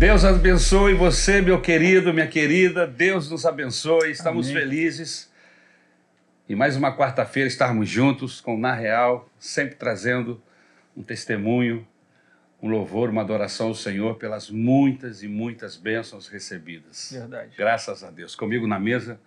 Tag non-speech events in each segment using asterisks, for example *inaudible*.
Deus abençoe você, meu querido, minha querida. Deus nos abençoe. Estamos Amém. felizes. E mais uma quarta-feira estarmos juntos com Na Real, sempre trazendo um testemunho, um louvor, uma adoração ao Senhor pelas muitas e muitas bênçãos recebidas. Verdade. Graças a Deus. Comigo na mesa,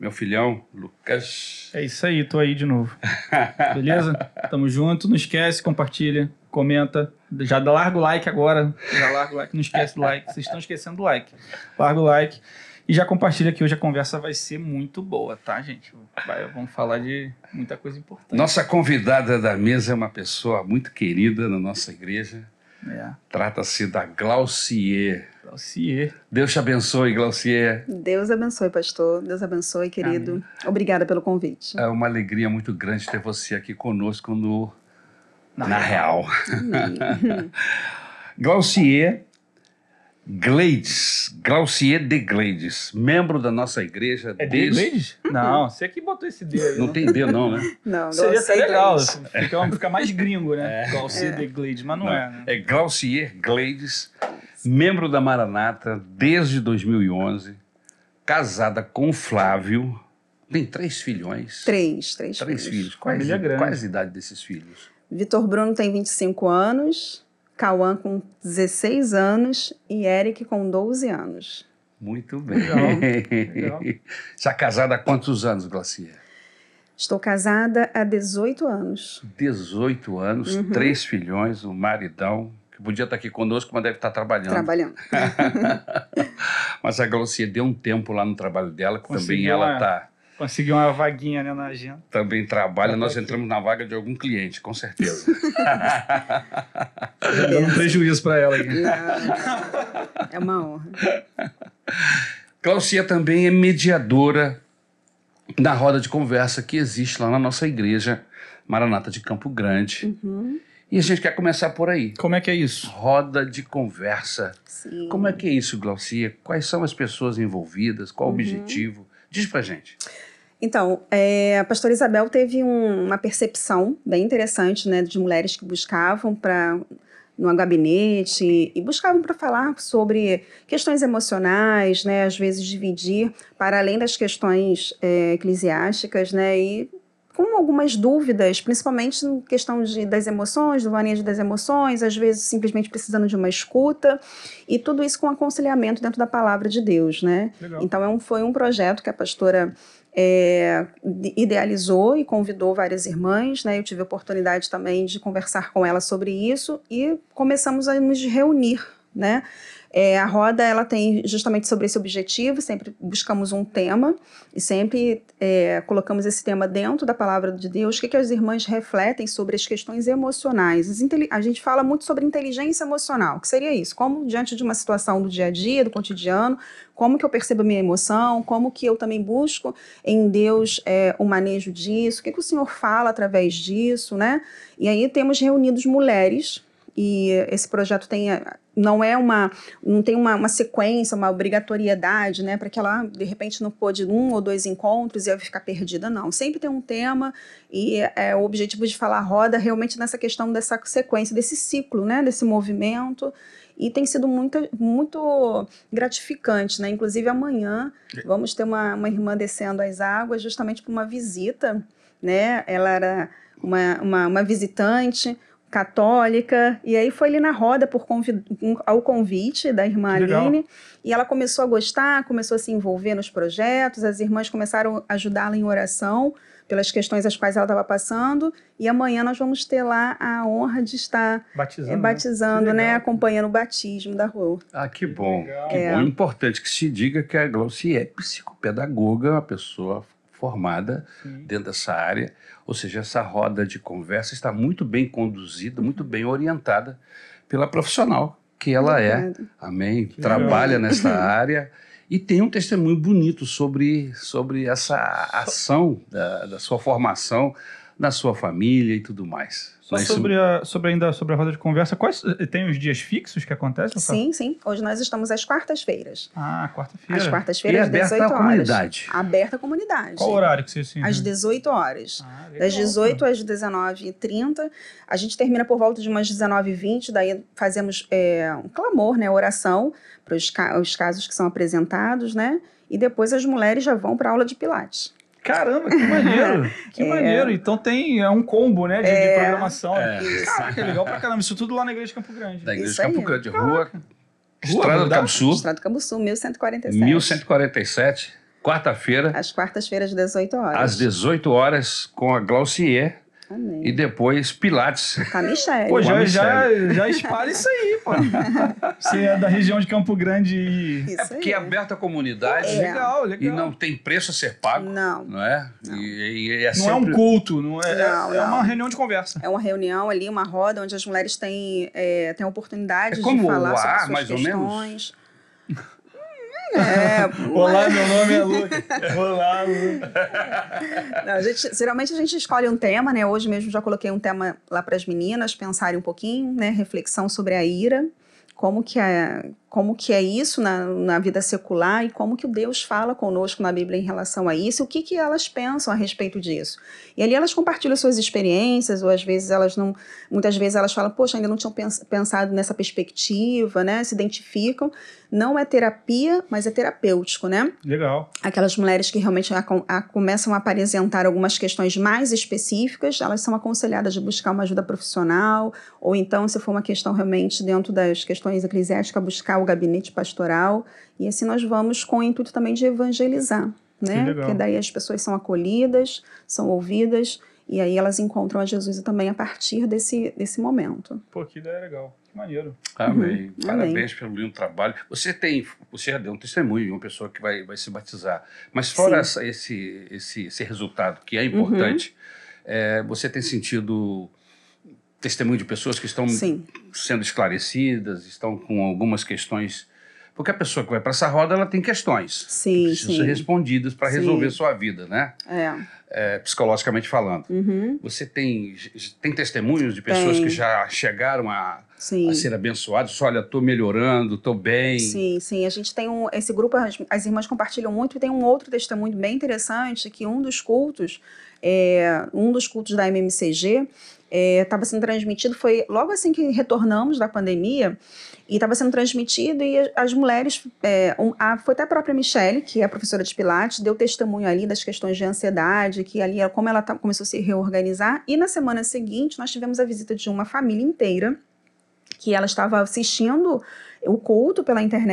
meu filhão, Lucas. É isso aí, tô aí de novo. *laughs* Beleza? Tamo junto. Não esquece, compartilha, comenta. Já dá- larga o like agora. Já larga o like. Não esquece do like. Vocês estão esquecendo do like. Larga o like. E já compartilha que hoje a conversa vai ser muito boa, tá, gente? Vai- vamos falar de muita coisa importante. Nossa convidada da mesa é uma pessoa muito querida na nossa igreja. É. Trata-se da Glaucier. Glaucier. Deus te abençoe, Glaucier. Deus abençoe, pastor. Deus abençoe, querido. Obrigada pelo convite. É uma alegria muito grande ter você aqui conosco no Na Na, Real. Amém. *laughs* Glaucier Gleides, Glaucier de Gleides, membro da nossa igreja É de desde... Gleides? Não, você que botou esse D aí. Não tem D não, né? *laughs* Não, Seria até legal. Gleides. Fica, fica mais gringo, né? Glaucier de Gleides, mas não, Não, é, né? É Glaucier Gleides, membro da Maranata desde 2011, casada com o Flávio, tem três filhões. Três, três, Três filhos. filhos. Quais, Família grande. quais a idade desses filhos? Vitor Bruno tem 25 anos, Cauã com 16 anos e Eric com 12 anos. Muito bem. Legal, legal. *laughs* Já casada há quantos anos, Glacier? Estou casada há 18 anos. 18 anos, Uhum. três filhões, um maridão, que podia estar aqui conosco, mas deve estar trabalhando. Trabalhando. *laughs* Mas a Glacier deu um tempo lá no trabalho dela, que também ela uma- tá, Conseguiu uma vaguinha né, na agenda. também trabalha. Tá Nós aqui. entramos na vaga de algum cliente, com certeza. *laughs* Dando um prejuízo para ela aqui. Não, é uma honra. Glaucia também é mediadora da roda de conversa que existe lá na nossa igreja Maranata de Campo Grande. Uhum, E a gente quer começar por aí. Como é que é isso? Roda de conversa. sim. Como é que é isso, Glaucia? Quais são as pessoas envolvidas? Qual o objetivo? Diz pra gente. Então, é, a pastora Isabel teve um- uma percepção bem interessante, né, de mulheres que buscavam para no gabinete e buscavam para falar sobre questões emocionais, né, às vezes dividir para além das questões é, eclesiásticas, né, e com algumas dúvidas, principalmente na questão de, das emoções, do manejo das emoções, às vezes simplesmente precisando de uma escuta, e tudo isso com aconselhamento dentro da palavra de Deus, né? Legal. Então é um- foi um projeto que a pastora é, de- idealizou e convidou várias irmãs, né? Eu tive a oportunidade também de conversar com ela sobre isso e começamos a nos reunir, né? É, a roda ela tem justamente sobre esse objetivo, sempre buscamos um tema e sempre é, colocamos esse tema dentro da palavra de Deus. O que, que as irmãs refletem sobre as questões emocionais? A gente fala muito sobre inteligência emocional. O que seria isso? Como diante de uma situação do dia a dia, do cotidiano, como que eu percebo a minha emoção, como que eu também busco em Deus é, o manejo disso, o que, que o Senhor fala através disso, né? E aí temos reunidos mulheres e esse projeto tem eh, não é uma não tem uma, uma sequência, uma obrigatoriedade, né, para que ela de repente não pôde um ou dois encontros e vai ficar perdida, não. Sempre tem um tema e é o objetivo de falar roda realmente nessa questão dessa sequência, desse ciclo, né, desse movimento e tem sido muito, muito gratificante, né? Inclusive amanhã vamos ter uma, uma irmã descendo as águas justamente para uma visita, né? Ela era uma, uma, uma visitante católica e aí foi ali na roda por convi ao convite da irmã Que legal. Aline e ela começou a gostar, começou a se envolver nos projetos, as irmãs começaram a ajudá-la em oração pelas questões as quais ela estava passando e amanhã nós vamos ter lá a honra de estar Batizando. é, né? batizando, Que né, legal. acompanhando o batismo da rua. Ah, que bom. Legal. Que É. bom. Importante que se diga que a Glaucia é psicopedagoga, uma pessoa formada Sim. dentro dessa área. Ou seja, essa roda de conversa está muito bem conduzida, muito bem orientada pela profissional que ela é. Amém. Que Trabalha legal. *laughs* nessa área e tem um testemunho bonito sobre, sobre essa ação da, da sua formação na sua família e tudo mais. Só Mas sobre, a, sobre ainda sobre a roda de conversa, quais tem os dias fixos que acontecem? Sim, sim. Hoje nós estamos às quartas-feiras. Ah, quarta-feira. Às quartas-feiras, às aberta 18 à horas. comunidade. Aberta à comunidade. Qual horário que vocês assim, Às 18 horas. Ah, legal, Das 18 cara. às 19h30. A gente termina por volta de umas 19h20, daí fazemos é, um clamor, né? Oração para os, ca os casos que são apresentados, né? E depois as mulheres já vão para aula de Pilates. Caramba, que maneiro. *laughs* Que É. maneiro. Então tem é um combo, né, de, de É. programação. É. Caraca, que legal pra caramba. Isso tudo lá na igreja de Campo Grande. Da Igreja de Campo. Grande, rua, Rua, Estrada do verdade? Cabo Sul, Estrado Cabo Sul, 1147. 1147, quarta-feira, Às quartas-feiras, 18 horas. às 18 horas, com a Glaucier Amém. e depois Pilates. Com a Michelle. Pô, já, já, já espalha isso aí, pô. Você é da região de Campo Grande e... Isso É porque é aí. aberta a comunidade É. Legal, legal. e não tem preço a ser pago, Não. não é? E, e é Não é sempre... um culto, não é, Não, é não. uma reunião de conversa. É uma reunião ali, uma roda, onde as mulheres têm, é, têm a oportunidade É de falar o sobre AA, suas mais ou questões. É, Olá, meu nome é Lucas. *laughs* Olá, Lucas. Não, a gente- geralmente a gente escolhe um tema, né? Hoje mesmo já coloquei um tema lá para as meninas pensarem um pouquinho, né? Reflexão sobre a ira, como que é, como que é isso na, na vida secular e como que o Deus fala conosco na Bíblia em relação a isso, o que que elas pensam a respeito disso. E ali elas compartilham suas experiências, ou às vezes elas não, muitas vezes elas falam, poxa, ainda não tinham pens- pensado nessa perspectiva, né? Se identificam. Não é terapia, mas é terapêutico, né? Legal. aquelas mulheres que realmente a- a- começam a apresentar algumas questões mais específicas, elas são aconselhadas de buscar uma ajuda profissional, ou então, se for uma questão realmente dentro das questões eclesiásticas, buscar o gabinete pastoral, e assim nós vamos com o intuito também de evangelizar, né? Que legal. Porque daí as pessoas são acolhidas, são ouvidas, e aí elas encontram a Jesus também a partir desse, desse momento. Pô, que ideia legal. Que maneiro. Amém. Uhum. Parabéns pelo lindo trabalho. Você tem, você já deu um testemunho de uma pessoa que vai, vai se batizar. Mas fora essa- esse, esse, esse resultado, que é Uhum. importante, é, você tem sentido testemunho de pessoas que estão Sim, sendo esclarecidas, estão com algumas questões. Porque a pessoa que vai para essa roda, ela tem questões. que sim, precisam ser sim. respondidas para resolver sua vida, né? É. É, psicologicamente falando. Uhum. Você tem, tem testemunhos de pessoas Tem. que já chegaram a, Sim. a ser abençoados? Olha, estou melhorando, estou bem. Sim, sim. A gente tem um. Esse grupo, as, as irmãs compartilham muito, e tem um outro testemunho bem interessante: que um dos cultos, é, um dos cultos da MMCG, estava sendo transmitido, foi logo assim que retornamos da pandemia, e estava sendo transmitido, e as- as mulheres. é, um- a- foi até a própria Michelle, que é professora de Pilates, deu testemunho ali das questões de ansiedade, que ali como ela tá- começou a se reorganizar. E na semana seguinte, nós tivemos a visita de uma família inteira que ela estava assistindo o culto pela internet.